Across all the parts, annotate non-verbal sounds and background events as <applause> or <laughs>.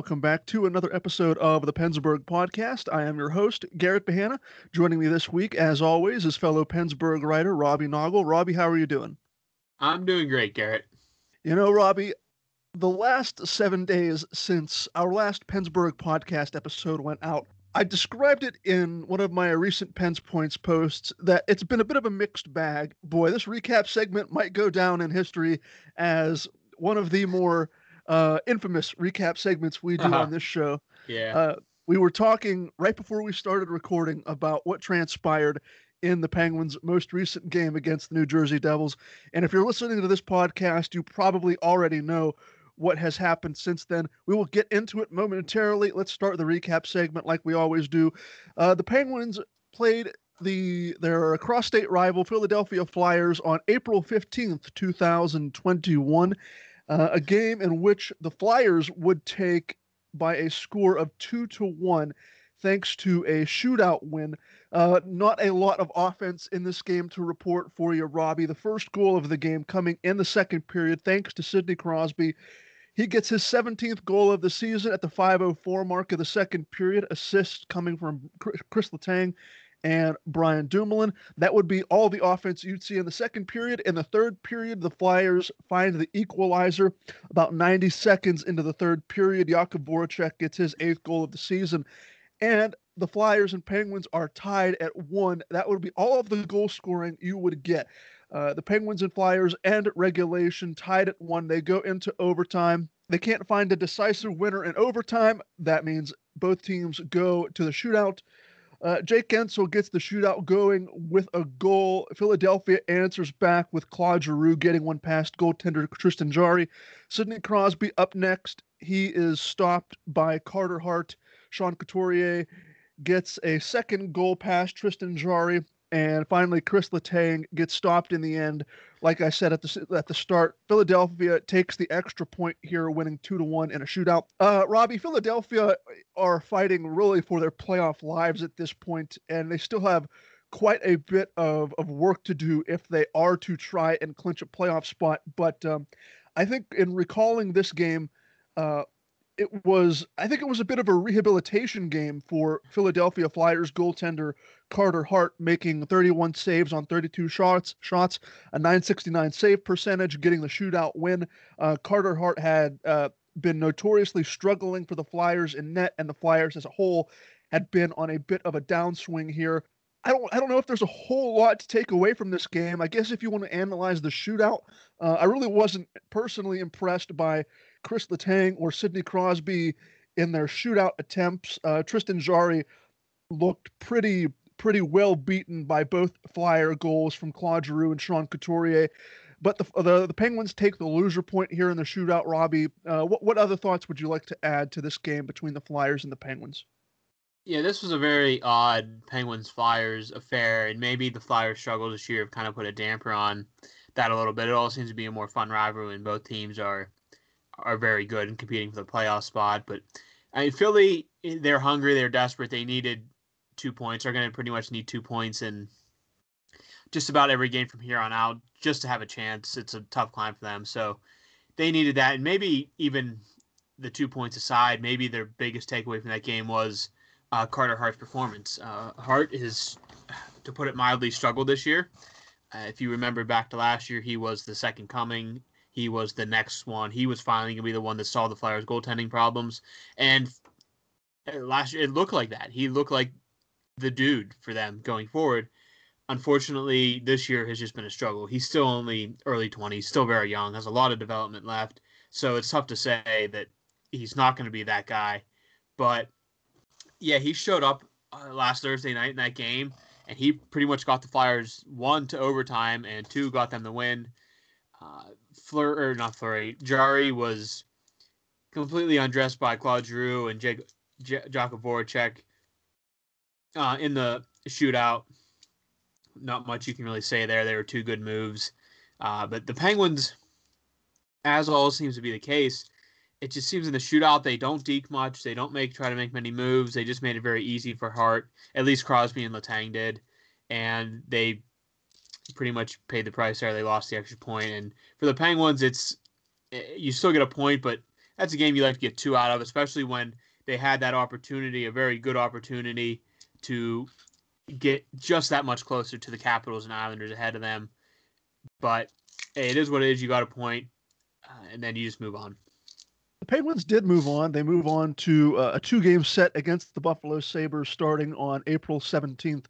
welcome back to another episode of the Pennsburg Podcast. I am your host, Garrett Bahana. Joining me this week, as always, is fellow Pennsburg writer Robbie Noggle. Robbie, how are you doing? I'm doing great, Garrett. You know, Robbie, the last seven days since our last Pennsburg Podcast episode went out, I described it in one of my recent Pens Points posts that it's been a bit of a mixed bag. Boy, this recap segment might go down in history as one of the more uh, infamous recap segments we do uh-huh. on this show. Yeah. Uh, we were talking right before we started recording about what transpired in the Penguins' most recent game against the New Jersey Devils. And if you're listening to this podcast, you probably already know what has happened since then. We will get into it momentarily. Let's start the recap segment like we always do. Uh, the Penguins played the their cross-state rival Philadelphia Flyers on April 15th, 2021 uh, a game in which the Flyers would take by a score of two to one, thanks to a shootout win. Uh, not a lot of offense in this game to report for you, Robbie. The first goal of the game coming in the second period, thanks to Sidney Crosby. He gets his 17th goal of the season at the 5:04 mark of the second period. Assist coming from Chris Letang and Brian Dumoulin. That would be all the offense you'd see in the second period. In the third period, the Flyers find the equalizer about 90 seconds into the third period. Jakub Voracek gets his eighth goal of the season. And the Flyers and Penguins are tied at one. That would be all of the goal scoring you would get. Uh, the Penguins and Flyers end regulation tied at one. They go into overtime. They can't find a decisive winner in overtime. That means both teams go to the shootout. Uh, Jake Guentzel gets the shootout going with a goal. Philadelphia answers back with Claude Giroux getting one past goaltender Tristan Jarry. Sidney Crosby up next. He is stopped by Carter Hart. Sean Couturier gets a second goal past Tristan Jarry. And finally, Chris Letang gets stopped in the end. Like I said at the at the start, Philadelphia takes the extra point here, winning two to one in a shootout. Uh, Robbie, Philadelphia are fighting really for their playoff lives at this point, and they still have quite a bit of, of work to do if they are to try and clinch a playoff spot. But um, I think in recalling this game, uh, it was I think it was a bit of a rehabilitation game for Philadelphia Flyers goaltender Carter Hart making 31 saves on 32 shots, shots, a 969 save percentage, getting the shootout win. Uh, Carter Hart had uh, been notoriously struggling for the Flyers in net, and the Flyers as a whole had been on a bit of a downswing here. I don't, I don't know if there's a whole lot to take away from this game. I guess if you want to analyze the shootout, uh, I really wasn't personally impressed by Chris Letang or Sidney Crosby in their shootout attempts. Uh, Tristan Jarry looked pretty pretty well beaten by both Flyer goals from Claude Giroux and Sean Couturier. But the, the, the Penguins take the loser point here in the shootout. Robbie, uh, what what other thoughts would you like to add to this game between the Flyers and the Penguins? Yeah, this was a very odd Penguins Flyers affair, and maybe the Flyers' struggle this year have kind of put a damper on that a little bit. It all seems to be a more fun rivalry, and both teams are are very good and competing for the playoff spot. But I mean, Philly, they're hungry, they're desperate, they needed two points. They're going to pretty much need two points in just about every game from here on out just to have a chance. It's a tough climb for them, so they needed that, and maybe even the two points aside, maybe their biggest takeaway from that game was uh, Carter Hart's performance. Uh, Hart is, to put it mildly, struggled this year. Uh, if you remember back to last year, he was the second coming he was the next one. He was finally going to be the one that solved the Flyers' goaltending problems. And last year, it looked like that. He looked like the dude for them going forward. Unfortunately, this year has just been a struggle. He's still only early 20s, still very young, has a lot of development left. So it's tough to say that he's not going to be that guy. But yeah, he showed up uh, last Thursday night in that game, and he pretty much got the Flyers one to overtime and two got them the win. Uh, Fleur or not Fleury, Jarry was completely undressed by Claude Giroux and Jake, J- Jakub Voracek uh, in the shootout. Not much you can really say there. They were two good moves, uh, but the Penguins, as always seems to be the case, it just seems in the shootout they don't deke much. They don't make try to make many moves. They just made it very easy for Hart. At least Crosby and Letang did, and they pretty much paid the price there. They lost the extra point, and for the Penguins, it's eh, you still get a point, but that's a game you like to get two out of, especially when they had that opportunity, a very good opportunity to get just that much closer to the Capitals and Islanders ahead of them. But hey, it is what it is. You got a point, uh, and then you just move on. The Penguins did move on. They move on to uh, a two game set against the Buffalo Sabres starting on April 17th.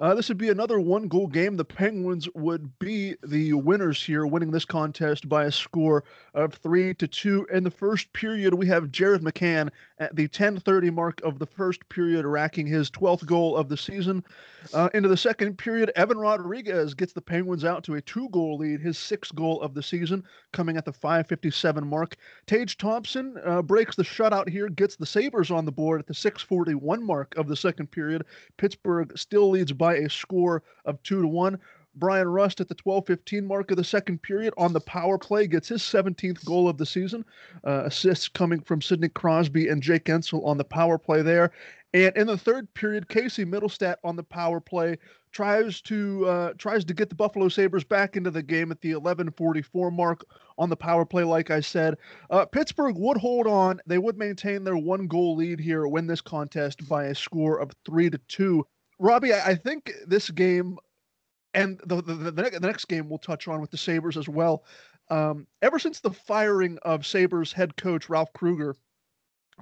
Uh, this would be another one goal game. The Penguins would be the winners here, winning this contest by a score of three to two. In the first period, we have Jared McCann at the 10:30 mark of the first period, racking his 12th goal of the season. Uh, into the second period, Evan Rodrigues gets the Penguins out to a two-goal lead, his sixth goal of the season, coming at the 5:57 mark. Tage Thompson uh, breaks the shutout here, gets the Sabres on the board at the 6:41 mark of the second period. Pittsburgh still leads by a score of two to one. Bryan Rust at the 12-15 mark of the second period on the power play gets his 17th goal of the season. Uh, assists coming from Sidney Crosby and Jake Guentzel on the power play there. And in the third period, Casey Mittelstadt on the power play tries to uh, tries to get the Buffalo Sabres back into the game at the 11:44 mark on the power play. Like I said, uh, Pittsburgh would hold on; they would maintain their one goal lead here, win this contest by a score of three to two. Robbie, I, think this game and the, the, the, the, next game we'll touch on with the Sabres as well. Um, ever since the firing of Sabres head coach Ralph Krueger,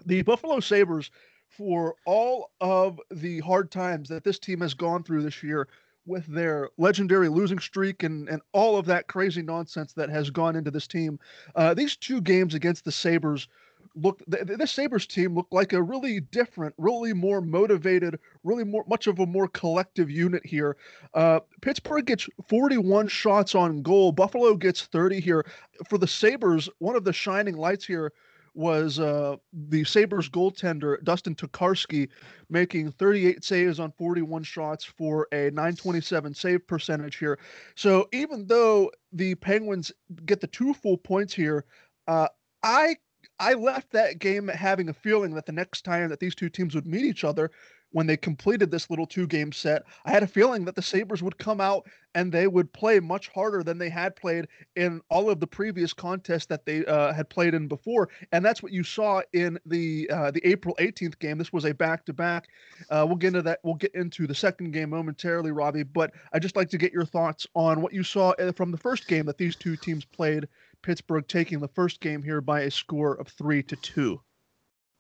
the Buffalo Sabres, for all of the hard times that this team has gone through this year with their legendary losing streak and, and all of that crazy nonsense that has gone into this team, uh, these two games against the Sabres looked the, the Sabres team looked like a really different, really more motivated, really more much of a more collective unit here. Uh, Pittsburgh gets 41 shots on goal. Buffalo gets 30 here. For the Sabres, one of the shining lights here was uh, the Sabres goaltender Dustin Tokarski making 38 saves on 41 shots for a 927 save percentage here. So even though the Penguins get the two full points here, uh, I I left that game having a feeling that the next time that these two teams would meet each other, when they completed this little two game set, I had a feeling that the Sabres would come out and they would play much harder than they had played in all of the previous contests that they uh, had played in before. And that's what you saw in the uh, the April 18th game. This was a back to back. We'll get into that. We'll get into the second game momentarily, Robbie. But I'd just like to get your thoughts on what you saw uh, from the first game that these two teams played Pittsburgh taking the first game here by a score of three to two.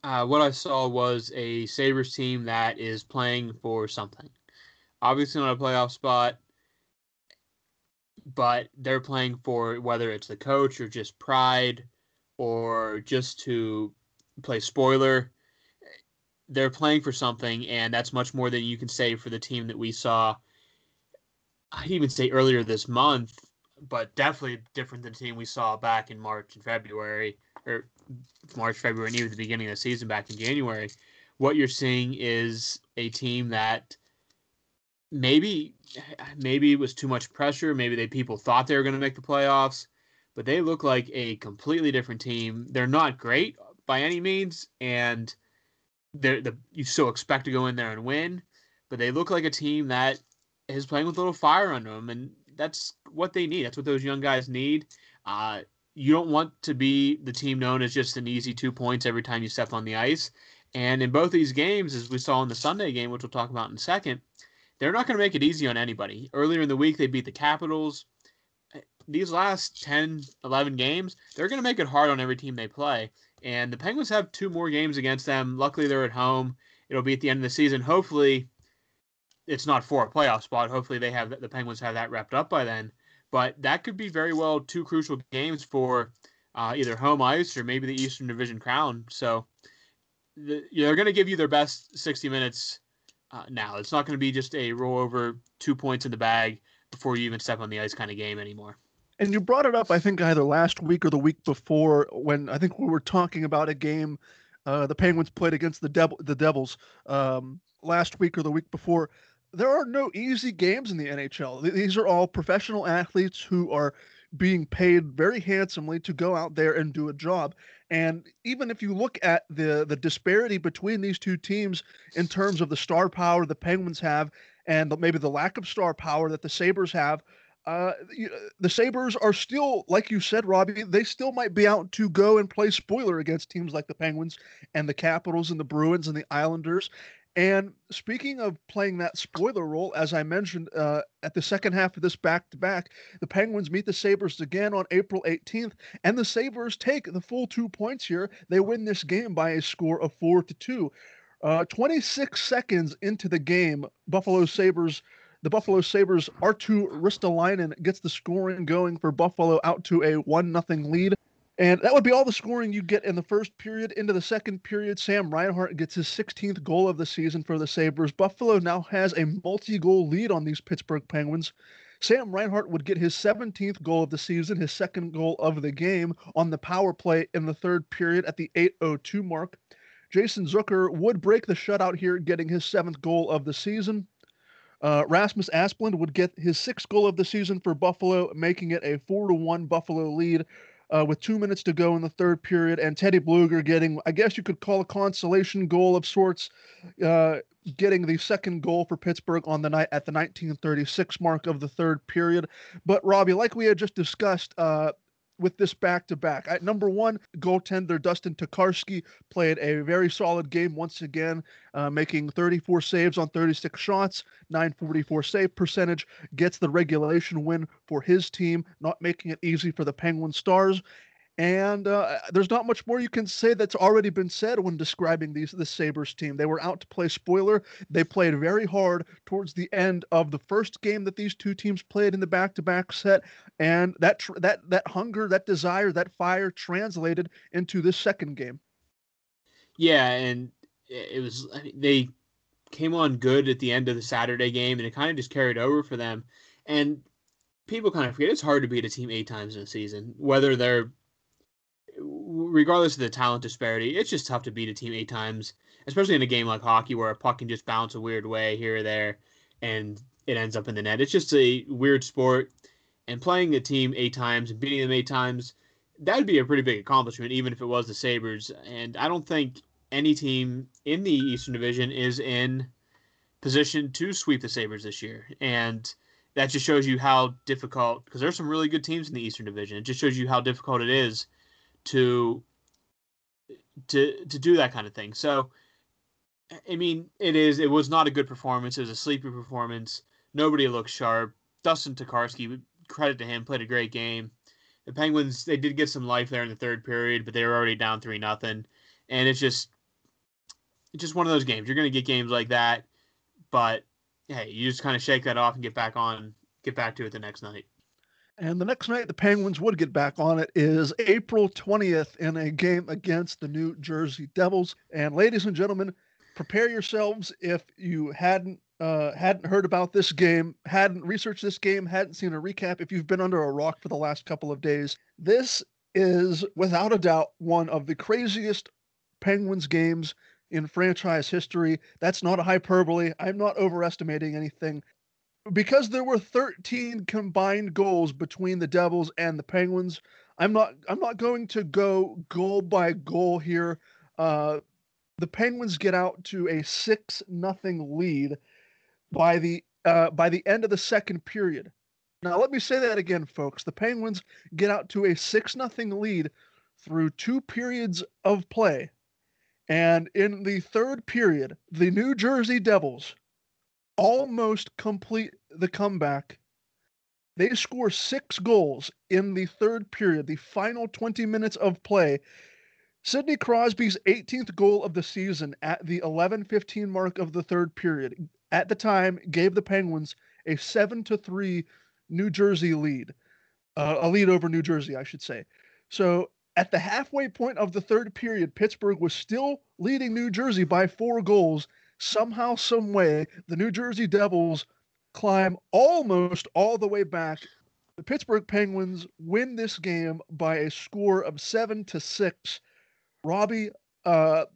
Uh, what I saw was a Sabres team that is playing for something. Obviously, not a playoff spot, but they're playing for whether it's the coach or just pride or just to play spoiler. They're playing for something, and that's much more than you can say for the team that we saw. I'd even say earlier this month but definitely different than the team we saw back in March and February, or March, February, and even the beginning of the season back in January. What you're seeing is a team that maybe maybe it was too much pressure. Maybe they people thought they were going to make the playoffs, but they look like a completely different team. They're not great by any means, and they're the you still expect to go in there and win, but they look like a team that is playing with a little fire under them, and that's what they need. That's what those young guys need. Uh, you don't want to be the team known as just an easy two points every time you step on the ice. And in both these games, as we saw in the Sunday game, which we'll talk about in a second, they're not going to make it easy on anybody. Earlier in the week, they beat the Capitals. These last 10, 11 games, they're going to make it hard on every team they play. And the Penguins have two more games against them. Luckily, they're at home. It'll be at the end of the season. Hopefully, it's not for a playoff spot. Hopefully, they have the Penguins have that wrapped up by then. But that could be very well two crucial games for uh, either home ice or maybe the Eastern Division crown. So the, they're going to give you their best 60 minutes uh, now. It's not going to be just a roll over two points in the bag before you even step on the ice kind of game anymore. And you brought it up, I think, either last week or the week before when I think we were talking about a game uh, the Penguins played against the Devil, the Devils um, last week or the week before there are no easy games in the NHL. These are all professional athletes who are being paid very handsomely to go out there and do a job. And even if you look at the the disparity between these two teams in terms of the star power the Penguins have and maybe the lack of star power that the Sabres have, uh, the Sabres are still, like you said, Robbie, they still might be out to go and play spoiler against teams like the Penguins and the Capitals and the Bruins and the Islanders. And speaking of playing that spoiler role, as I mentioned uh, at the second half of this back to back, the Penguins meet the Sabres again on April 18th, and the Sabres take the full two points here. They win this game by a score of four to two. Uh, 26 seconds into the game, Buffalo Sabres the Buffalo Sabres, Arttu Ristolainen gets the scoring going for Buffalo out to a 1 0 lead. And that would be all the scoring you get in the first period. Into the second period, Sam Reinhart gets his 16th goal of the season for the Sabres. Buffalo now has a multi goal lead on these Pittsburgh Penguins. Sam Reinhart would get his 17th goal of the season, his second goal of the game on the power play in the third period at the 8:02 mark. Jason Zucker would break the shutout here, getting his seventh goal of the season. Uh, Rasmus Asplund would get his sixth goal of the season for Buffalo, making it a four to one Buffalo lead. Uh, with two minutes to go in the third period, and Teddy Blueger getting, I guess you could call a consolation goal of sorts, uh, getting the second goal for Pittsburgh on the night at the 1936 mark of the third period. But Robbie, like we had just discussed, uh, with this back to back. At number one, goaltender Dustin Tokarski played a very solid game once again, uh, making 34 saves on 36 shots, 944 save percentage, gets the regulation win for his team, not making it easy for the Penguin Stars. And uh, there's not much more you can say that's already been said when describing these the Sabres team. They were out to play spoiler. They played very hard towards the end of the first game that these two teams played in the back-to-back set, and that tr- that that hunger, that desire, that fire translated into this second game. Yeah, and it was I mean, they came on good at the end of the Saturday game, and it kind of just carried over for them. And people kind of forget it's hard to beat a team eight times in a season, whether they're regardless of the talent disparity, it's just tough to beat a team eight times, especially in a game like hockey where a puck can just bounce a weird way here or there and it ends up in the net. It's just a weird sport. And playing a team eight times and beating them eight times, that would be a pretty big accomplishment, even if it was the Sabres. And I don't think any team in the Eastern Division is in position to sweep the Sabres this year. And that just shows you how difficult, because there's some really good teams in the Eastern Division. It just shows you how difficult it is to to to do that kind of thing. So I mean, it is it was not a good performance. It was a sleepy performance. Nobody looked sharp. Dustin Tokarski, credit to him, played a great game. The Penguins they did get some life there in the third period, but they were already down three nothing, and it's just it's just one of those games. You're going to get games like that, but hey, you just kind of shake that off and get back on, get back to it the next night. And the next night the Penguins would get back on it is April 20th in a game against the New Jersey Devils. And ladies and gentlemen, prepare yourselves if you hadn't uh, hadn't heard about this game, hadn't researched this game, hadn't seen a recap, if you've been under a rock for the last couple of days, this is without a doubt one of the craziest Penguins games in franchise history. That's not a hyperbole. I'm not overestimating anything because there were 13 combined goals between the Devils and the Penguins. I'm not I'm not going to go goal by goal here. Uh, the Penguins get out to a six nothing lead by the uh, by the end of the second period. Now let me say that again, folks. The Penguins get out to a six nothing lead through two periods of play, and in the third period, the New Jersey Devils almost complete the comeback. They score six goals in the third period, the final 20 minutes of play. Sidney Crosby's 18th goal of the season at the 11:15 mark of the third period at the time gave the Penguins a 7 to 3 New Jersey lead. Uh, a lead over New Jersey, I should say. So at the halfway point of the third period, Pittsburgh was still leading New Jersey by four goals somehow, some way, the New Jersey Devils climb almost all the way back. The Pittsburgh Penguins win this game by a score of seven to six. Robbie, uh,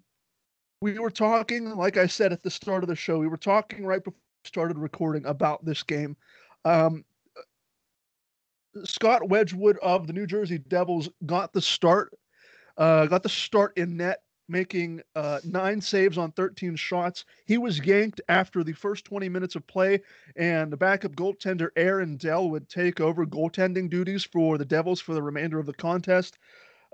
we were talking, like I said at the start of the show, we were talking right before we started recording about this game. Um, Scott Wedgewood of the New Jersey Devils got the start, uh, got the start in net making uh, nine saves on 13 shots. He was yanked after the first 20 minutes of play, and the backup goaltender Aaron Dell would take over goaltending duties for the Devils for the remainder of the contest.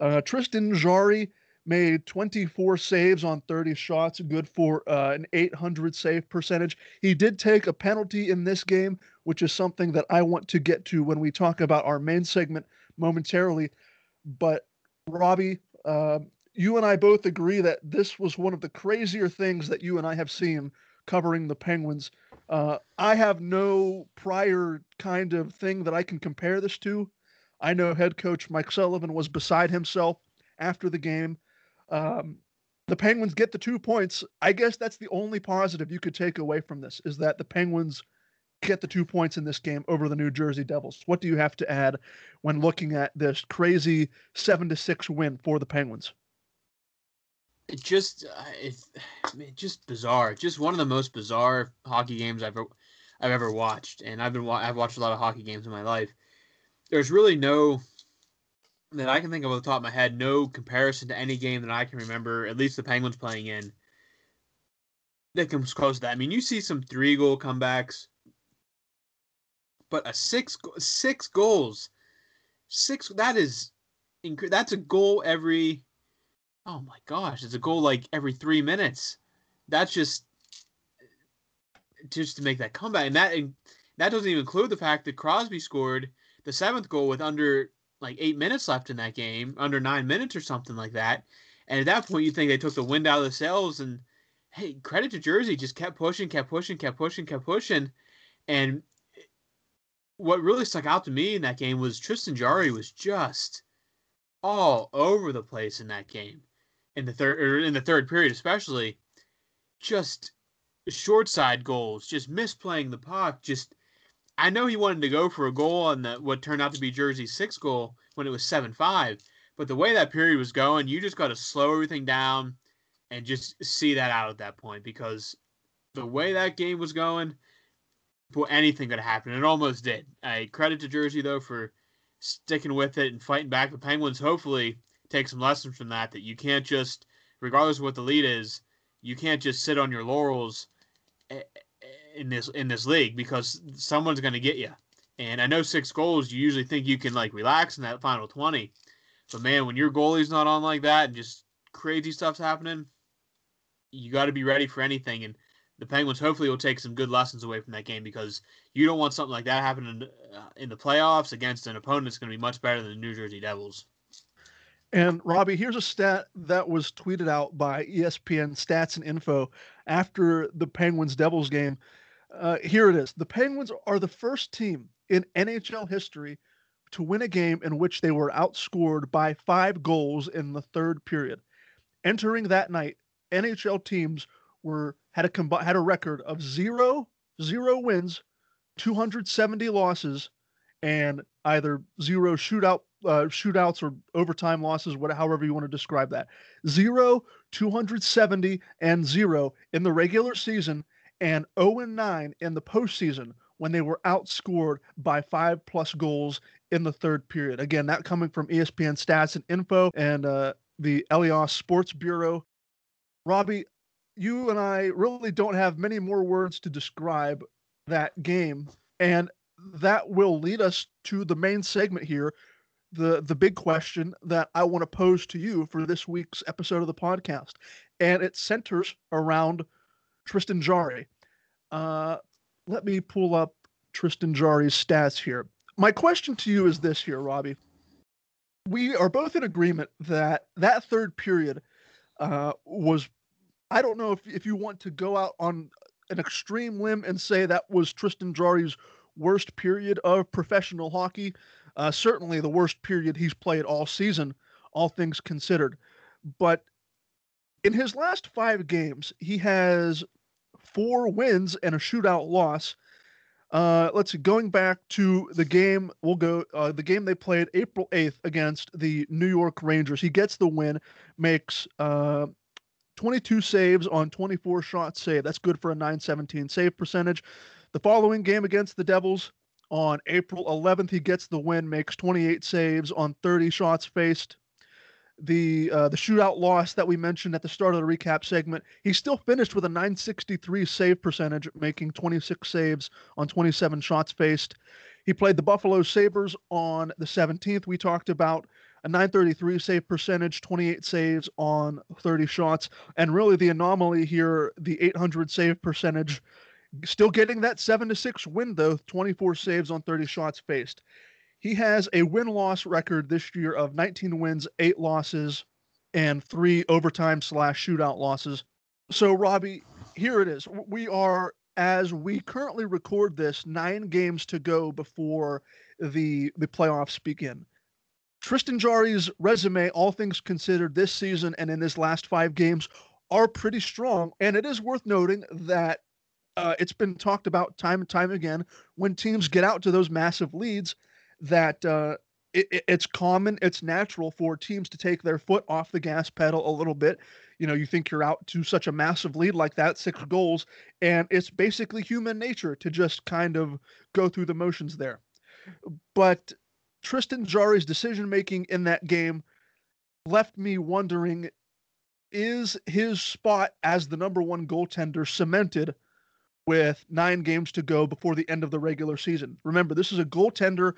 Uh, Tristan Jarry made 24 saves on 30 shots, good for uh, an 800 save percentage. He did take a penalty in this game, which is something that I want to get to when we talk about our main segment momentarily. But Robbie, uh, you and I both agree that this was one of the crazier things that you and I have seen covering the Penguins. Uh, I have no prior kind of thing that I can compare this to. I know head coach Mike Sullivan was beside himself after the game. Um, the Penguins get the two points. I guess that's the only positive you could take away from this is that the Penguins get the two points in this game over the New Jersey Devils. What do you have to add when looking at this crazy seven to six win for the Penguins? It just uh, it's <sighs> just bizarre. Just one of the most bizarre hockey games I've ever I've ever watched, and I've been I've watched a lot of hockey games in my life. There's really no that I can think of off the top of my head, no comparison to any game that I can remember, at least the Penguins playing in, that comes close to that. I mean, you see some three goal comebacks, but a six six goals, six that is, that's a goal every Oh my gosh, it's a goal like every three minutes. That's just just to make that comeback, and that and that doesn't even include the fact that Crosby scored the seventh goal with under like eight minutes left in that game, under nine minutes or something like that. And at that point, you think they took the wind out of the sails. And hey, credit to Jersey, just kept pushing, kept pushing, kept pushing, kept pushing. And what really stuck out to me in that game was Tristan Jarry was just all over the place in that game in the third or in the third period especially just short side goals just misplaying the puck just i know he wanted to go for a goal on the what turned out to be jersey's sixth goal when it was 7-5 but the way that period was going you just got to slow everything down and just see that out at that point because the way that game was going well, anything could happen it almost did. I credit to jersey though for sticking with it and fighting back the penguins hopefully take some lessons from that. That you can't just, regardless of what the lead is, you can't just sit on your laurels in this in this league because someone's going to get you. And I know six goals, you usually think you can like relax in that final twenty, but man, when your goalie's not on like that and just crazy stuff's happening, you got to be ready for anything. And the Penguins hopefully will take some good lessons away from that game because you don't want something like that happening uh, in the playoffs against an opponent that's going to be much better than the New Jersey Devils. And Robbie, here's a stat that was tweeted out by ESPN Stats and Info after the Penguins Devils game. Uh, here it is. The Penguins are the first team in NHL history to win a game in which they were outscored by five goals in the third period. Entering that night, NHL teams were had a combi- had a record of zero zero wins, 270 losses, and either zero shootout uh, shootouts or overtime losses, whatever, however you want to describe that. Zero, 270, and zero in the regular season, and 0 and 9 in the postseason when they were outscored by five plus goals in the third period. Again, that coming from ESPN Stats and Info and uh, the Elias Sports Bureau. Robbie, you and I really don't have many more words to describe that game. And that will lead us to the main segment here, the the big question that I want to pose to you for this week's episode of the podcast, and it centers around Tristan Jarry. Uh, let me pull up Tristan Jarry's stats here. My question to you is this here, Robbie. We are both in agreement that that third period uh, was. I don't know if, if you want to go out on an extreme limb and say that was Tristan Jarry's worst period of professional hockey. Uh, certainly the worst period he's played all season, all things considered. But in his last five games, he has four wins and a shootout loss. Uh, let's see. Going back to the game, we'll go. Uh, the game they played April eighth against the New York Rangers. He gets the win, makes uh, 22 saves on 24 shots saved. That's good for a 917 save percentage. The following game against the Devils on April 11th, he gets the win, makes 28 saves on 30 shots faced. the uh, the shootout loss that we mentioned at the start of the recap segment, he still finished with a 963 save percentage, making 26 saves on 27 shots faced. He played the Buffalo Sabres on the 17th. We talked about a 933 save percentage, 28 saves on 30 shots, and really the anomaly here, the 800 save percentage, still getting that 7 to 6 win though, 24 saves on 30 shots faced. He has a win loss record this year of 19 wins, 8 losses, and 3 overtime slash shootout losses. So, Robbie, here it is. We are, as we currently record this, nine games to go before the the playoffs begin. Tristan Jarry's resume, all things considered, this season and in his last five games are pretty strong. And it is worth noting that uh, it's been talked about time and time again when teams get out to those massive leads that uh, it, it's common, it's natural for teams to take their foot off the gas pedal a little bit. You know, you think you're out to such a massive lead like that, six goals, and it's basically human nature to just kind of go through the motions there. But Tristan Jarry's decision making in that game left me wondering is his spot as the number one goaltender cemented with nine games to go before the end of the regular season? Remember, this is a goaltender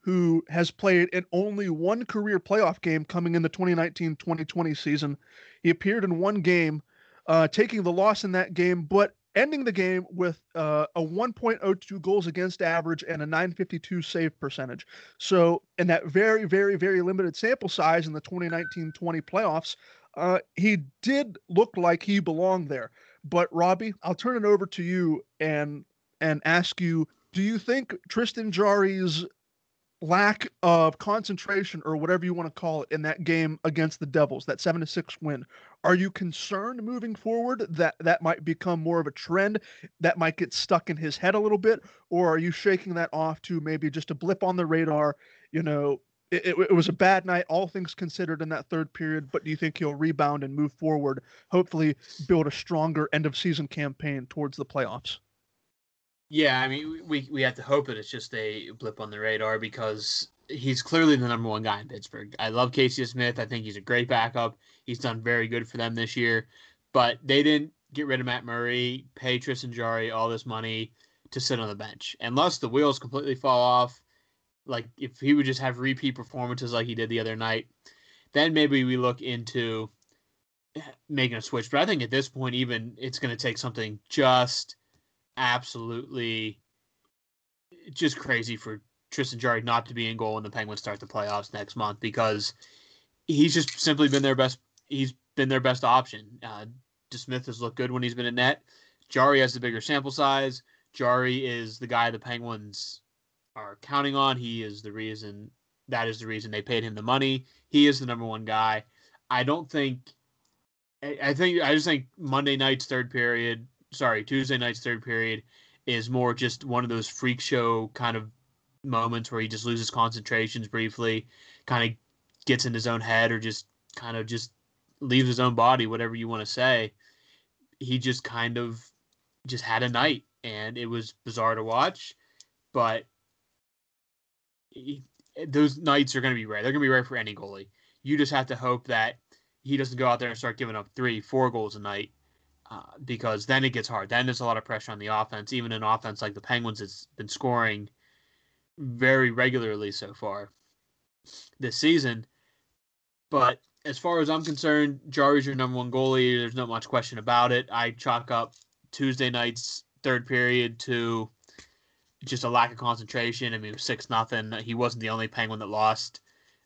who has played in only one career playoff game coming in the 2019 2020 season. He appeared in one game, uh, taking the loss in that game, but ending the game with uh, a 1.02 goals against average and a 952 save percentage. So, in that very, very, very limited sample size in the 2019 20 playoffs, uh, he did look like he belonged there. But, Robbie, I'll turn it over to you and and ask you do you think Tristan Jarry's lack of concentration or whatever you want to call it in that game against the Devils, that 7 to 6 win. Are you concerned moving forward that that might become more of a trend that might get stuck in his head a little bit or are you shaking that off to maybe just a blip on the radar, you know, it, it, was a bad night, all things considered, in that third period. But do you think he'll rebound and move forward? Hopefully, build a stronger end of season campaign towards the playoffs. Yeah, I mean, we we have to hope that it's just a blip on the radar because he's clearly the number one guy in Pittsburgh. I love Casey DeSmith. I think he's a great backup. He's done very good for them this year, but they didn't get rid of Matt Murray, pay Tristan Jarry all this money to sit on the bench. Unless the wheels completely fall off, like if he would just have repeat performances like he did the other night, then maybe we look into making a switch. But I think at this point, even it's going to take something just absolutely just crazy for Tristan Jarry not to be in goal when the Penguins start the playoffs next month because he's just simply been their best. He's been their best option. Uh, DeSmith has looked good when he's been in net. Jarry has the bigger sample size. Jarry is the guy the Penguins are counting on. He is the reason. That is the reason they paid him the money. He is the number one guy. I don't think. I think I just think Monday night's third period sorry, Tuesday night's third period is more just one of those freak show kind of moments where he just loses concentrations briefly, kind of gets in his own head or just kind of just leaves his own body, whatever you want to say. He just kind of just had a night and it was bizarre to watch, but those nights are going to be rare. They're going to be rare for any goalie. You just have to hope that he doesn't go out there and start giving up three, four goals a night uh, because then it gets hard. Then there's a lot of pressure on the offense. Even an offense like the Penguins has been scoring very regularly so far this season. But as far as I'm concerned, Jarry's your number one goalie. There's not much question about it. I chalk up Tuesday night's third period to just a lack of concentration. I mean, was six nothing. He wasn't the only Penguin that lost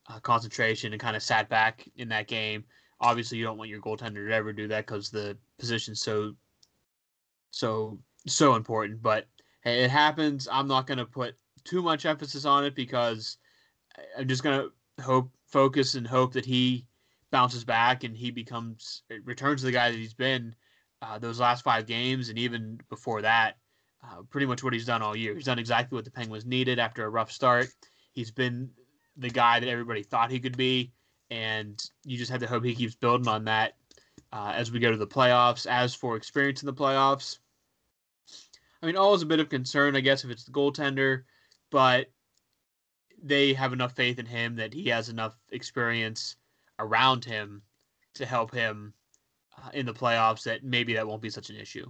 uh, concentration and kind of sat back in that game obviously you don't want your goaltender to ever do that because the position's so so so important. But hey, it happens. I'm not going to put too much emphasis on it because I'm just going to hope focus and hope that he bounces back and he becomes returns to the guy that he's been uh, those last five games and even before that. Uh, pretty much what he's done all year. He's done exactly what the Penguins needed after a rough start. He's been the guy that everybody thought he could be and you just have to hope he keeps building on that uh, as we go to the playoffs. As for experience in the playoffs, I mean, always a bit of concern, I guess, if it's the goaltender, but they have enough faith in him that he has enough experience around him to help him uh, in the playoffs, that maybe that won't be such an issue.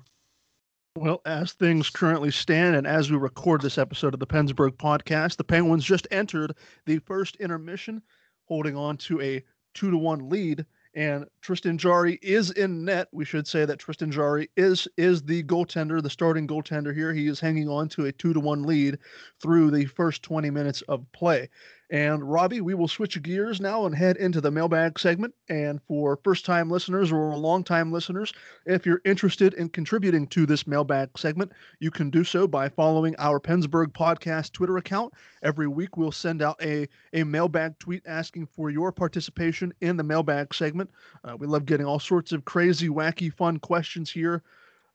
Well, as things currently stand, and as we record this episode of the Pennsburg podcast, the Penguins just entered the first intermission, holding on to a two to one lead. And Tristan Jarry is in net. We should say that Tristan Jarry is is the goaltender, the starting goaltender here. He is hanging on to a two to one lead through the first 20 minutes of play. And Robbie, we will switch gears now and head into the mailbag segment. And for first time listeners or long time listeners, if you're interested in contributing to this mailbag segment, you can do so by following our Pennsburg podcast Twitter account. Every week, we'll send out a, a mailbag tweet asking for your participation in the mailbag segment. Uh, we love getting all sorts of crazy, wacky, fun questions here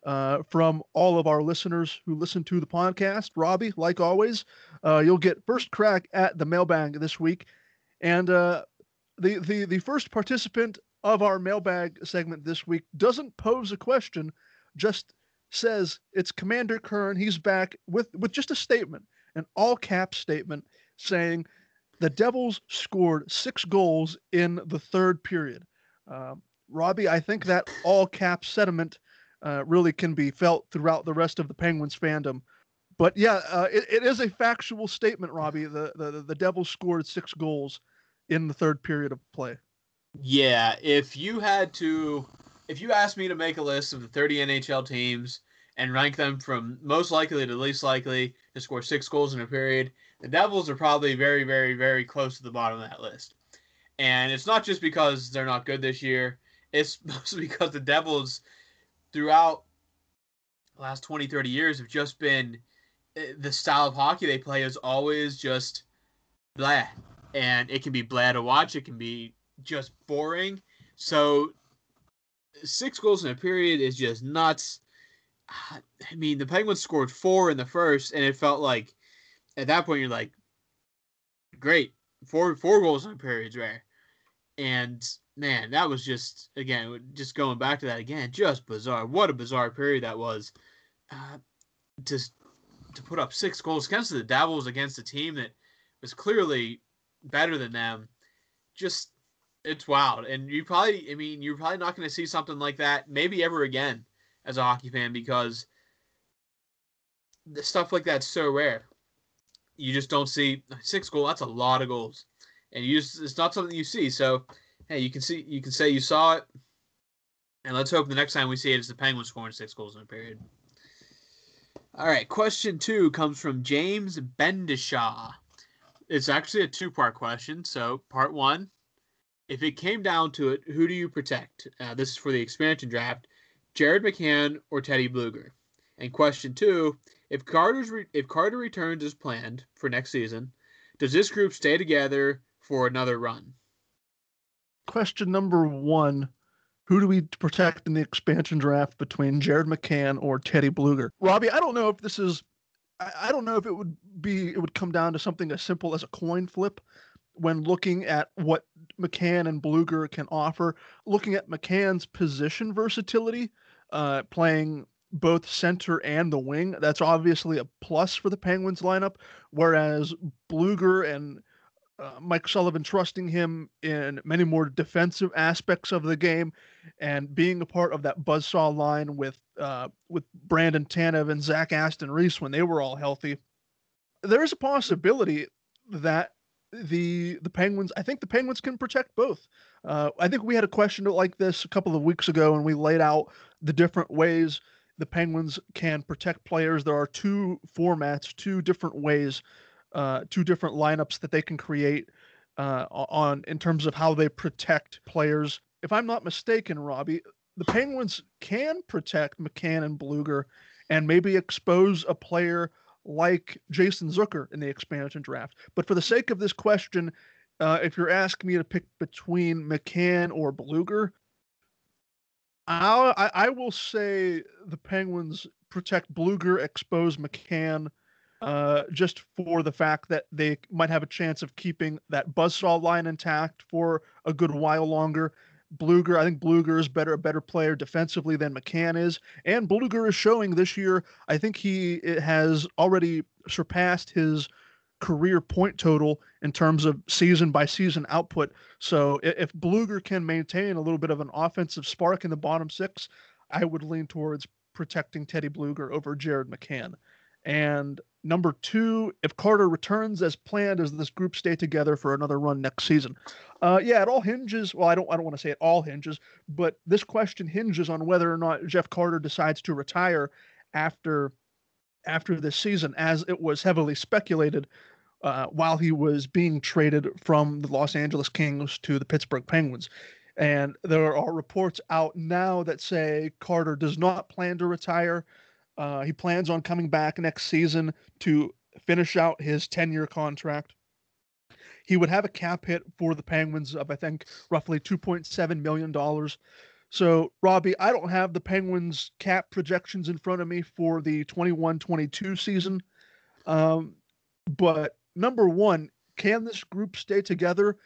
uh, from all of our listeners who listen to the podcast. Robbie, like always, uh, you'll get first crack at the mailbag this week, and uh, the the the first participant of our mailbag segment this week doesn't pose a question, just says it's Commander Kern. He's back with with just a statement, an all cap statement saying the Devils scored six goals in the third period. Uh, Robbie, I think that all cap sentiment uh, really can be felt throughout the rest of the Penguins fandom. But yeah, uh, it, it is a factual statement, Robbie. The, the the Devils scored six goals in the third period of play. Yeah, if you had to, if you asked me to make a list of the 30 NHL teams and rank them from most likely to least likely to score six goals in a period, the Devils are probably very, very, very close to the bottom of that list. And it's not just because they're not good this year; it's <laughs> mostly because the Devils throughout the last 20, 30 years have just been the style of hockey they play is always just blah. And it can be blah to watch, it can be just boring. So six goals in a period is just nuts. I mean, the Penguins scored four in the first, and it felt like at that point you're like, great, four four goals in a period is rare. And man, that was just again, just going back to that again, just bizarre. What a bizarre period that was. Uh, to to put up six goals against the Devils against a team that was clearly better than them, just it's wild. And you probably, I mean, you're probably not going to see something like that maybe ever again as a hockey fan because the stuff like that's so rare. You just don't see six goals. That's a lot of goals, and you just it's not something you see. So hey, you can see you can say you saw it, and let's hope the next time we see it is the Penguins scoring six goals in a period. All right, question two comes from James Bendishaw. It's actually a two-part question. So, part one: If it came down to it, who do you protect? Uh, this is for the expansion draft: Jared McCann or Teddy Blueger. And question two: If Carter's re- if Carter returns as planned for next season, does this group stay together for another run? question number one who do we protect in the expansion draft between Jared McCann or Teddy Blueger? Robbie, I don't know if this is, I, don't know if it would be, it would come down to something as simple as a coin flip when looking at what McCann and Blueger can offer. Looking at McCann's position versatility, uh, playing both center and the wing, that's obviously a plus for the Penguins lineup. Whereas Blueger and uh, Mike Sullivan trusting him in many more defensive aspects of the game, and being a part of that buzzsaw line with uh, with Brandon Tanev and Zach Aston Reese when they were all healthy. There is a possibility that the the Penguins. I think the Penguins can protect both. Uh, I think we had a question like this a couple of weeks ago, and we laid out the different ways the Penguins can protect players. There are two formats, two different ways uh, two different lineups that they can create uh, on in terms of how they protect players. If I'm not mistaken, Robbie, the Penguins can protect McCann and Blueger and maybe expose a player like Jason Zucker in the expansion draft. But for the sake of this question, uh, if you're asking me to pick between McCann or Blueger, I'll, I, I will say the Penguins protect Blueger, expose McCann, uh, just for the fact that they might have a chance of keeping that buzzsaw line intact for a good while longer. Blueger, I think Blueger is better, a better player defensively than McCann is, and Blueger is showing this year. I think he has already surpassed his career point total in terms of season by season output. So if Blueger can maintain a little bit of an offensive spark in the bottom six, I would lean towards protecting Teddy Blueger over Jared McCann. And number two, if Carter returns as planned, does this group stay together for another run next season? Uh, yeah, it all hinges. Well, I don't, I don't want to say it all hinges, but this question hinges on whether or not Jeff Carter decides to retire after after this season, as it was heavily speculated uh, while he was being traded from the Los Angeles Kings to the Pittsburgh Penguins. And there are reports out now that say Carter does not plan to retire. Uh, he plans on coming back next season to finish out his 10 year contract. He would have a cap hit for the Penguins of, I think, roughly $2.7 million. So, Robbie, I don't have the Penguins cap projections in front of me for the 21 22 season. Um, but number one, can this group stay together?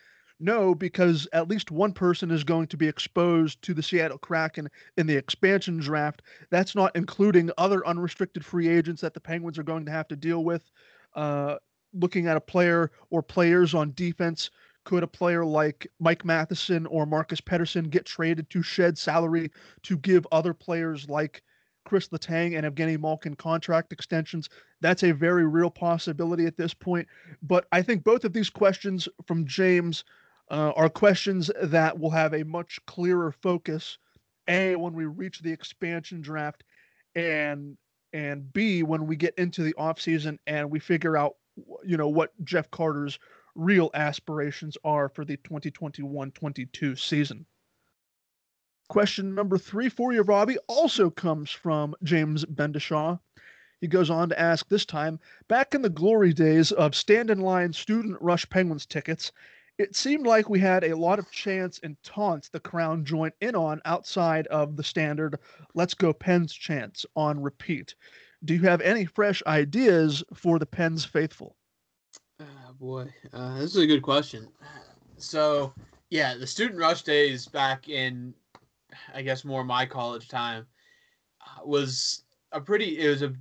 No, because at least one person is going to be exposed to the Seattle Kraken in the expansion draft. That's not including other unrestricted free agents that the Penguins are going to have to deal with. Uh, looking at a player or players on defense, could a player like Mike Matheson or Marcus Pettersson get traded to shed salary to give other players like Chris Letang and Evgeny Malkin contract extensions? That's a very real possibility at this point. But I think both of these questions from James uh, are questions that will have a much clearer focus a when we reach the expansion draft and and b when we get into the offseason and we figure out you know what jeff carter's real aspirations are for the 2021-22 season. Question number three for you robbie also comes from james bendishaw. He goes on to ask this time back in the glory days of stand in line student rush penguins tickets it seemed like we had a lot of chants and taunts the crown joined in on outside of the standard let's go pens chants on repeat. Do you have any fresh ideas for the pens faithful? Oh boy. Uh, this is a good question. So yeah the student rush days back in i guess more my college time uh, was a pretty it was a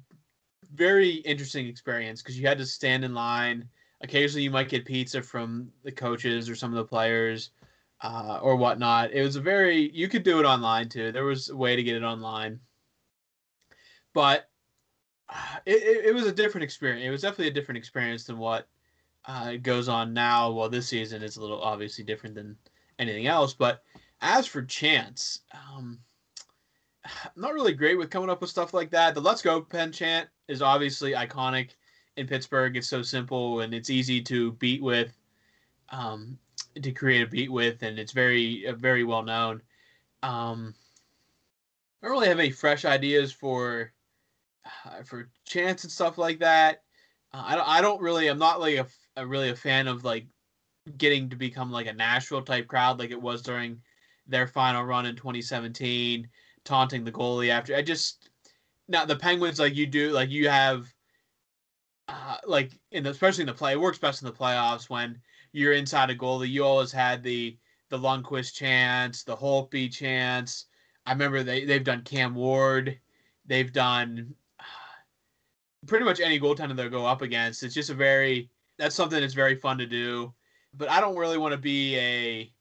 very interesting experience because you had to stand in line Occasionally, you might get pizza from the coaches or some of the players uh, or whatnot. It was a very you could do it online too. There was a way to get it online, but uh, it, it, was a different experience. It was definitely a different experience than what uh, goes on now. Well, this season is a little obviously different than anything else. But as for chance, um, <sighs> I'm not really great with coming up with stuff like that. The "Let's Go" pen chant is obviously iconic in Pittsburgh. It's so simple and it's easy to beat with, um, to create a beat with, and it's very uh, very well known. Um, I don't really have any fresh ideas for uh, for chants and stuff like that. Uh, I don't. I don't really. I'm not like a, a really a fan of like getting to become like a Nashville type crowd like it was during their final run in 2017, taunting the goalie after. I just now the Penguins like you do like you have uh, like in the, especially in the play, it works best in the playoffs when you're inside a goalie. You always had the the Lundqvist chance, the Holtby chance. I remember they they've done Cam Ward, they've done <sighs> pretty much any goaltender they go up against. It's just a very that's something that's very fun to do. But I don't really want to be a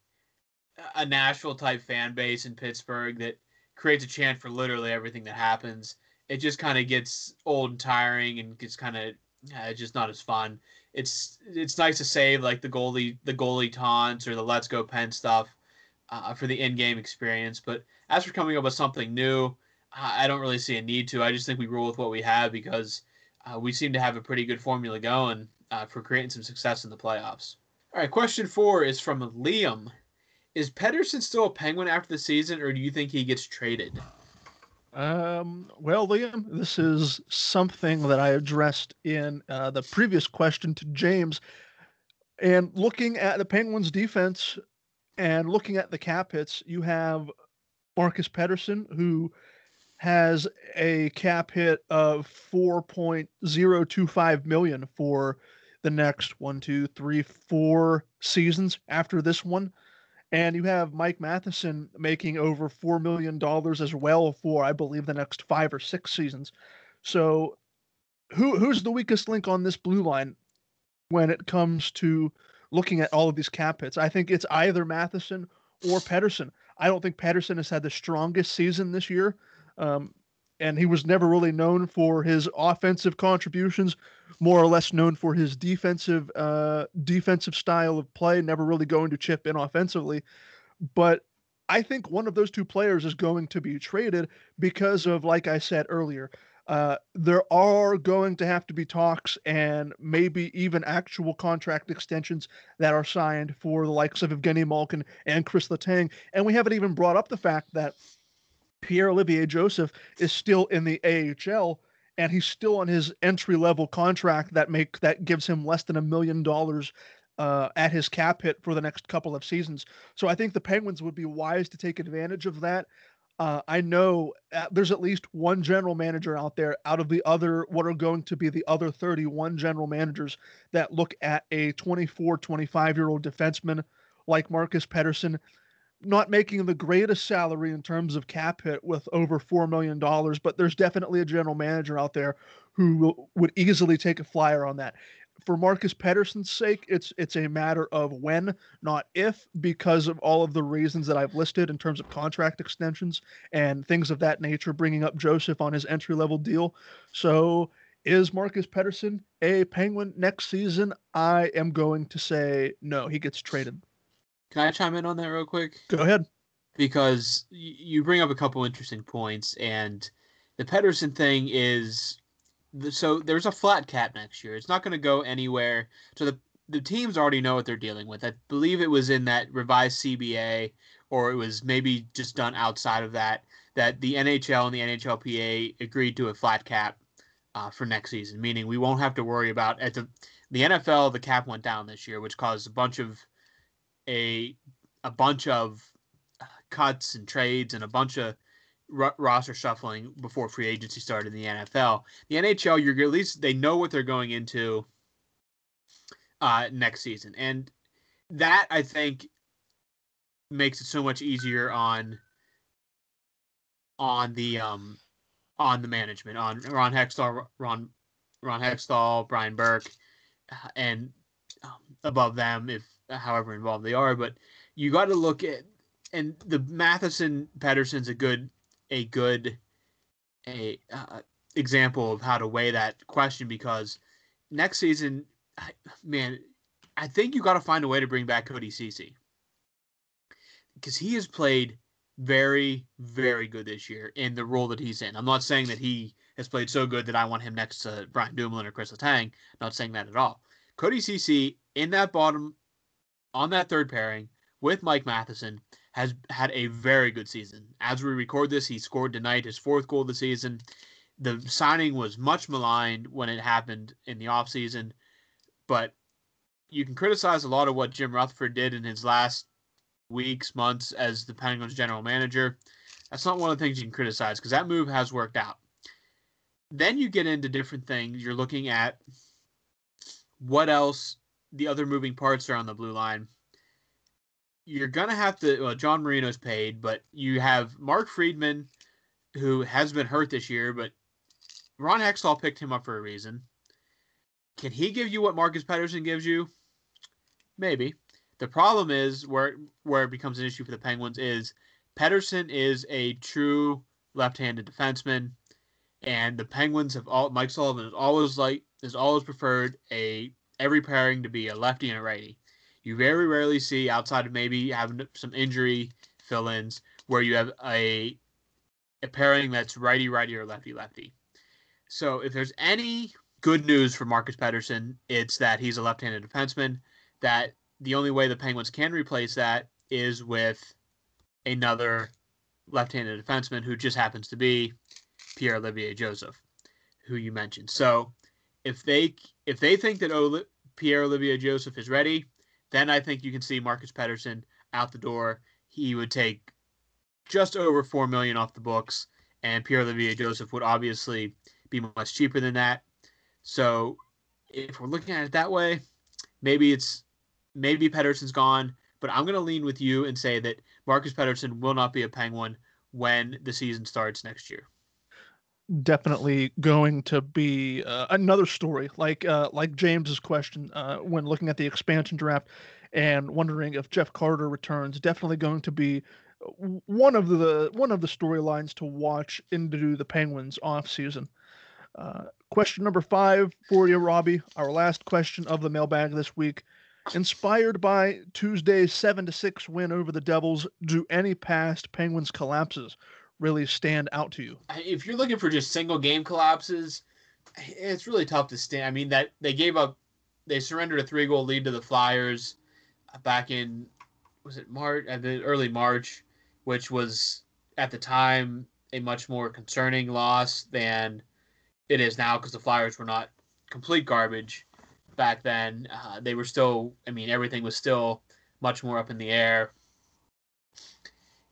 a Nashville type fan base in Pittsburgh that creates a chant for literally everything that happens. It just kind of gets old and tiring and gets kind of uh, just not as fun. It's it's nice to save like the goalie the goalie taunts or the let's go pen stuff uh, for the in-game experience. But as for coming up with something new, I don't really see a need to. I just think we roll with what we have because uh, we seem to have a pretty good formula going uh, for creating some success in the playoffs. All right, question four is from Liam. Is Pettersson still a Penguin after the season, or do you think he gets traded? Um, well, Liam, this is something that I addressed in uh, the previous question to James. And looking at the Penguins' defense and looking at the cap hits, you have Marcus Pettersson, who has a cap hit of 4.025 million for the next one, two, three, four seasons after this one. And you have Mike Matheson making over $4 million as well for, I believe, the next five or six seasons. So who who's the weakest link on this blue line? when it comes to looking at all of these cap hits. I think it's either Matheson or Pettersson. I don't think Pettersson has had the strongest season this year. Um, and he was never really known for his offensive contributions, more or less known for his defensive uh, defensive style of play, never really going to chip in offensively. But I think one of those two players is going to be traded because of, like I said earlier, uh, there are going to have to be talks and maybe even actual contract extensions that are signed for the likes of Evgeny Malkin and Chris Letang. And we haven't even brought up the fact that Pierre Olivier Joseph is still in the AHL and he's still on his entry level contract that make that gives him less than a million dollars uh, at his cap hit for the next couple of seasons. So I think the Penguins would be wise to take advantage of that. Uh, I know uh, there's at least one general manager out there out of the other, what are going to be the other 31 general managers that look at a 24, 25 year old defenseman like Marcus Pettersson not making the greatest salary in terms of cap hit with over $4 million, but there's definitely a general manager out there who will, would easily take a flyer on that. For Marcus Pettersson's sake, it's it's a matter of when, not if, because of all of the reasons that I've listed in terms of contract extensions and things of that nature, bringing up Joseph on his entry level deal. So, is Marcus Pettersson a Penguin next season? I am going to say no. He gets traded. Can I chime in on that real quick? Go ahead. Because you bring up a couple interesting points, and the Pettersson thing is so there's a flat cap next year. It's not going to go anywhere. So the the teams already know what they're dealing with. I believe it was in that revised CBA, or it was maybe just done outside of that. That the NHL and the NHLPA agreed to a flat cap uh, for next season, meaning we won't have to worry about at the the NFL. The cap went down this year, which caused a bunch of a a bunch of uh, cuts and trades and a bunch of r- roster shuffling before free agency started in the NFL. The NHL, you're at least they know what they're going into uh, next season, and that I think makes it so much easier on on the um on the management on Ron Hextall, Ron Ron Hextall, Brian Burke, uh, and um, above them if however involved they are. But you got to look at and the Matheson Pettersson's a good a good a uh, example of how to weigh that question because next season, man, I think you got to find a way to bring back Cody Ceci because he has played very, very good this year in the role that he's in. I'm not saying that he has played so good that I want him next to Brian Dumoulin or Chris Letang. Not saying that at all. Cody Ceci in that bottom on that third pairing with Mike Matheson has had a very good season. As we record this, he scored tonight his fourth goal of the season. The signing was much maligned when it happened in the offseason, but you can criticize a lot of what Jim Rutherford did in his last weeks, months as the Penguins general manager. That's not one of the things you can criticize because that move has worked out. Then you get into different things. You're looking at what else the other moving parts are on the blue line. You're gonna have to. Well, John Marino's paid, but you have Mark Friedman, who has been hurt this year, but Ron Hextall picked him up for a reason. Can he give you what Marcus Pettersson gives you? Maybe. The problem is where where it becomes an issue for the Penguins is Pettersson is a true left-handed defenseman, and the Penguins have all Mike Sullivan has always like has always preferred a every pairing to be a lefty and a righty. You very rarely see outside of maybe having some injury fill-ins where you have a a pairing that's righty righty or lefty lefty. So if there's any good news for Marcus Pettersson, it's that he's a left-handed defenseman. That the only way the Penguins can replace that is with another left-handed defenseman who just happens to be Pierre Olivier Joseph, who you mentioned. So if they if they think that Oli- Pierre Olivier Joseph is ready, then I think you can see Marcus Pettersson out the door. He would take just over four million off the books, and Pierre Olivier Joseph would obviously be much cheaper than that. So if we're looking at it that way, maybe it's maybe Pettersson's gone, but I'm going to lean with you and say that Marcus Pettersson will not be a Penguin when the season starts next year. Definitely going to be uh, another story, like uh, like James's question uh, when looking at the expansion draft and wondering if Jeff Carter returns. Definitely going to be one of the one of the storylines to watch into do the Penguins off season. Uh, question number five for you, Robbie. Our last question of the mailbag this week. Inspired by Tuesday's seven to six win over the Devils, do any past Penguins collapses really stand out to you? If you're looking for just single game collapses, it's really tough to stand. I mean that they gave up, they surrendered a three goal lead to the Flyers back in was it March at the early March, which was at the time a much more concerning loss than it is now because the Flyers were not complete garbage back then. Uh, they were still, I mean, everything was still much more up in the air.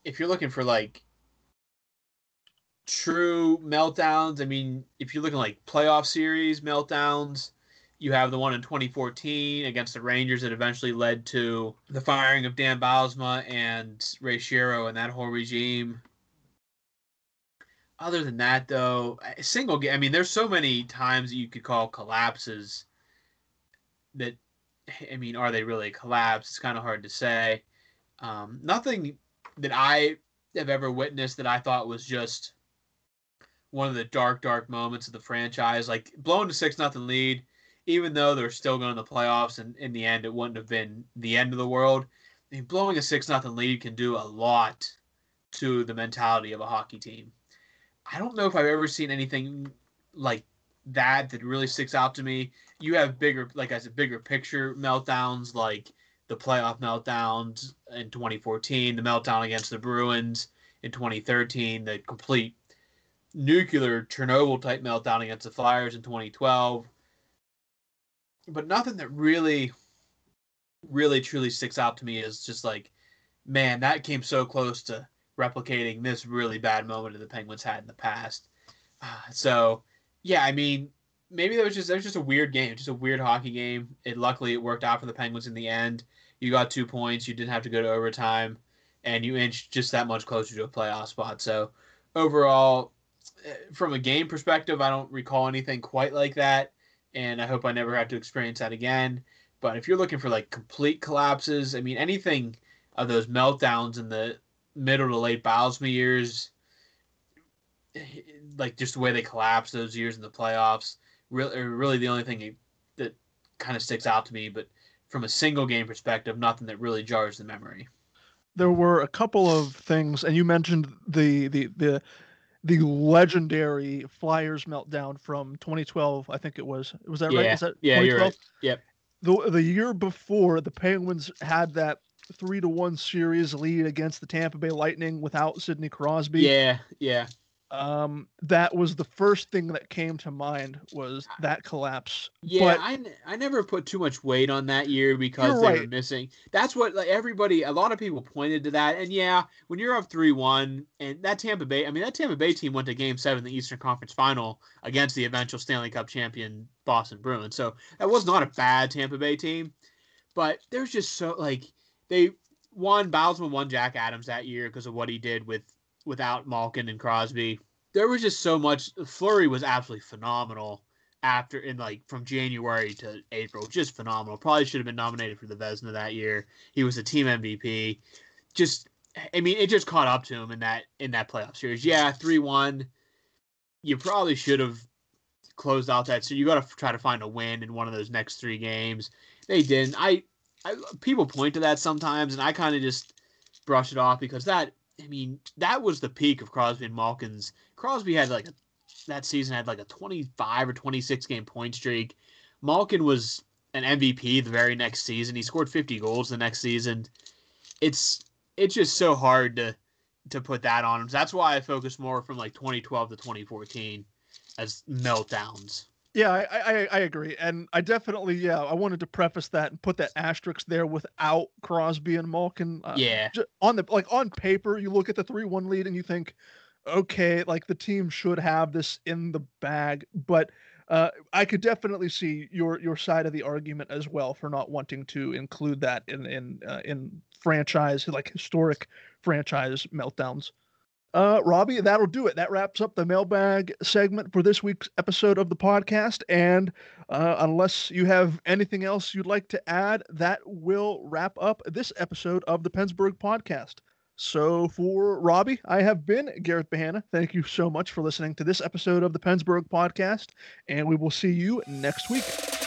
If you're looking for like true meltdowns, I mean, if you're looking like playoff series meltdowns, you have the one in 2014 against the Rangers that eventually led to the firing of Dan Bylsma and Ray Shero and that whole regime. Other than that, though, single game. I mean, there's so many times that you could call collapses that. I mean, are they really a collapse? It's kind of hard to say. Um, nothing that I have ever witnessed that I thought was just one of the dark, dark moments of the franchise. Like blowing to six nothing lead, even though they're still going to the playoffs, and in the end, it wouldn't have been the end of the world. I mean, blowing a six nothing lead can do a lot to the mentality of a hockey team. I don't know if I've ever seen anything like that that really sticks out to me. You have bigger, like as a bigger picture meltdowns, like the playoff meltdowns in 2014, the meltdown against the Bruins in 2013, the complete nuclear Chernobyl type meltdown against the Flyers in 2012. But nothing that really, really truly sticks out to me is just like, man, that came so close to replicating this really bad moment that the Penguins had in the past. Uh, so, yeah, I mean, maybe that was just that was just a weird game, just a weird hockey game. It luckily it worked out for the Penguins in the end. You got two points. You didn't have to go to overtime, and you inched just that much closer to a playoff spot. So, overall, Uh, from a game perspective, I don't recall anything quite like that, and I hope I never have to experience that again. But if you're looking for like complete collapses, I mean, anything of those meltdowns in the middle to late Bylsma years, eh, like just the way they collapsed those years in the playoffs, really, really the only thing that kind of sticks out to me. But from a single game perspective, nothing that really jars the memory. There were a couple of things, and you mentioned the the the the legendary Flyers meltdown from 2012. I think it was. Was that yeah. right? Is that yeah, you're right. Yep. The the year before, the Penguins had that three to one series lead against the Tampa Bay Lightning without Sidney Crosby. Yeah, yeah. Um, that was the first thing that came to mind was that collapse. Yeah, but, I, I never put too much weight on that year because they right. were missing. That's what like everybody, a lot of people pointed to that. And yeah, when you're up three one, and that Tampa Bay, I mean that Tampa Bay team went to Game Seven, the Eastern Conference Final against the eventual Stanley Cup champion Boston Bruins. So that was not a bad Tampa Bay team, but there's just so like they won Bylsma won Jack Adams that year because of what he did with without Malkin and Crosby. There was just so much. Fleury was absolutely phenomenal after in like from January to April, just phenomenal. Probably should have been nominated for the Vezina that year. He was a team MVP. Just, I mean, it just caught up to him in that in that playoff series. Yeah, three one. You probably should have closed out that. So you got to try to find a win in one of those next three games. They didn't. I I, people point to that sometimes, and I kind of just brush it off because that, I mean, that was the peak of Crosby and Malkin's. Crosby had like a, that season had like a 25 or 26 game point streak. Malkin was an MVP the very next season. He scored 50 goals the next season. It's it's just so hard to to put that on him. That's why I focus more from like 2012 to 2014 as meltdowns. Yeah, I, I I agree, and I definitely yeah I wanted to preface that and put that asterisk there without Crosby and Malkin. Uh, yeah, on the like on paper, you look at the three one lead and you think, okay, like the team should have this in the bag, but uh, I could definitely see your your side of the argument as well for not wanting to include that in in uh, in franchise like historic franchise meltdowns. Uh, Robbie, that'll do it. That wraps up the mailbag segment for this week's episode of the podcast. And uh, unless you have anything else you'd like to add, that will wrap up this episode of the PensBurgh podcast. So for Robbie, I have been Garrett Bahana. Thank you so much for listening to this episode of the PensBurgh podcast, and we will see you next week.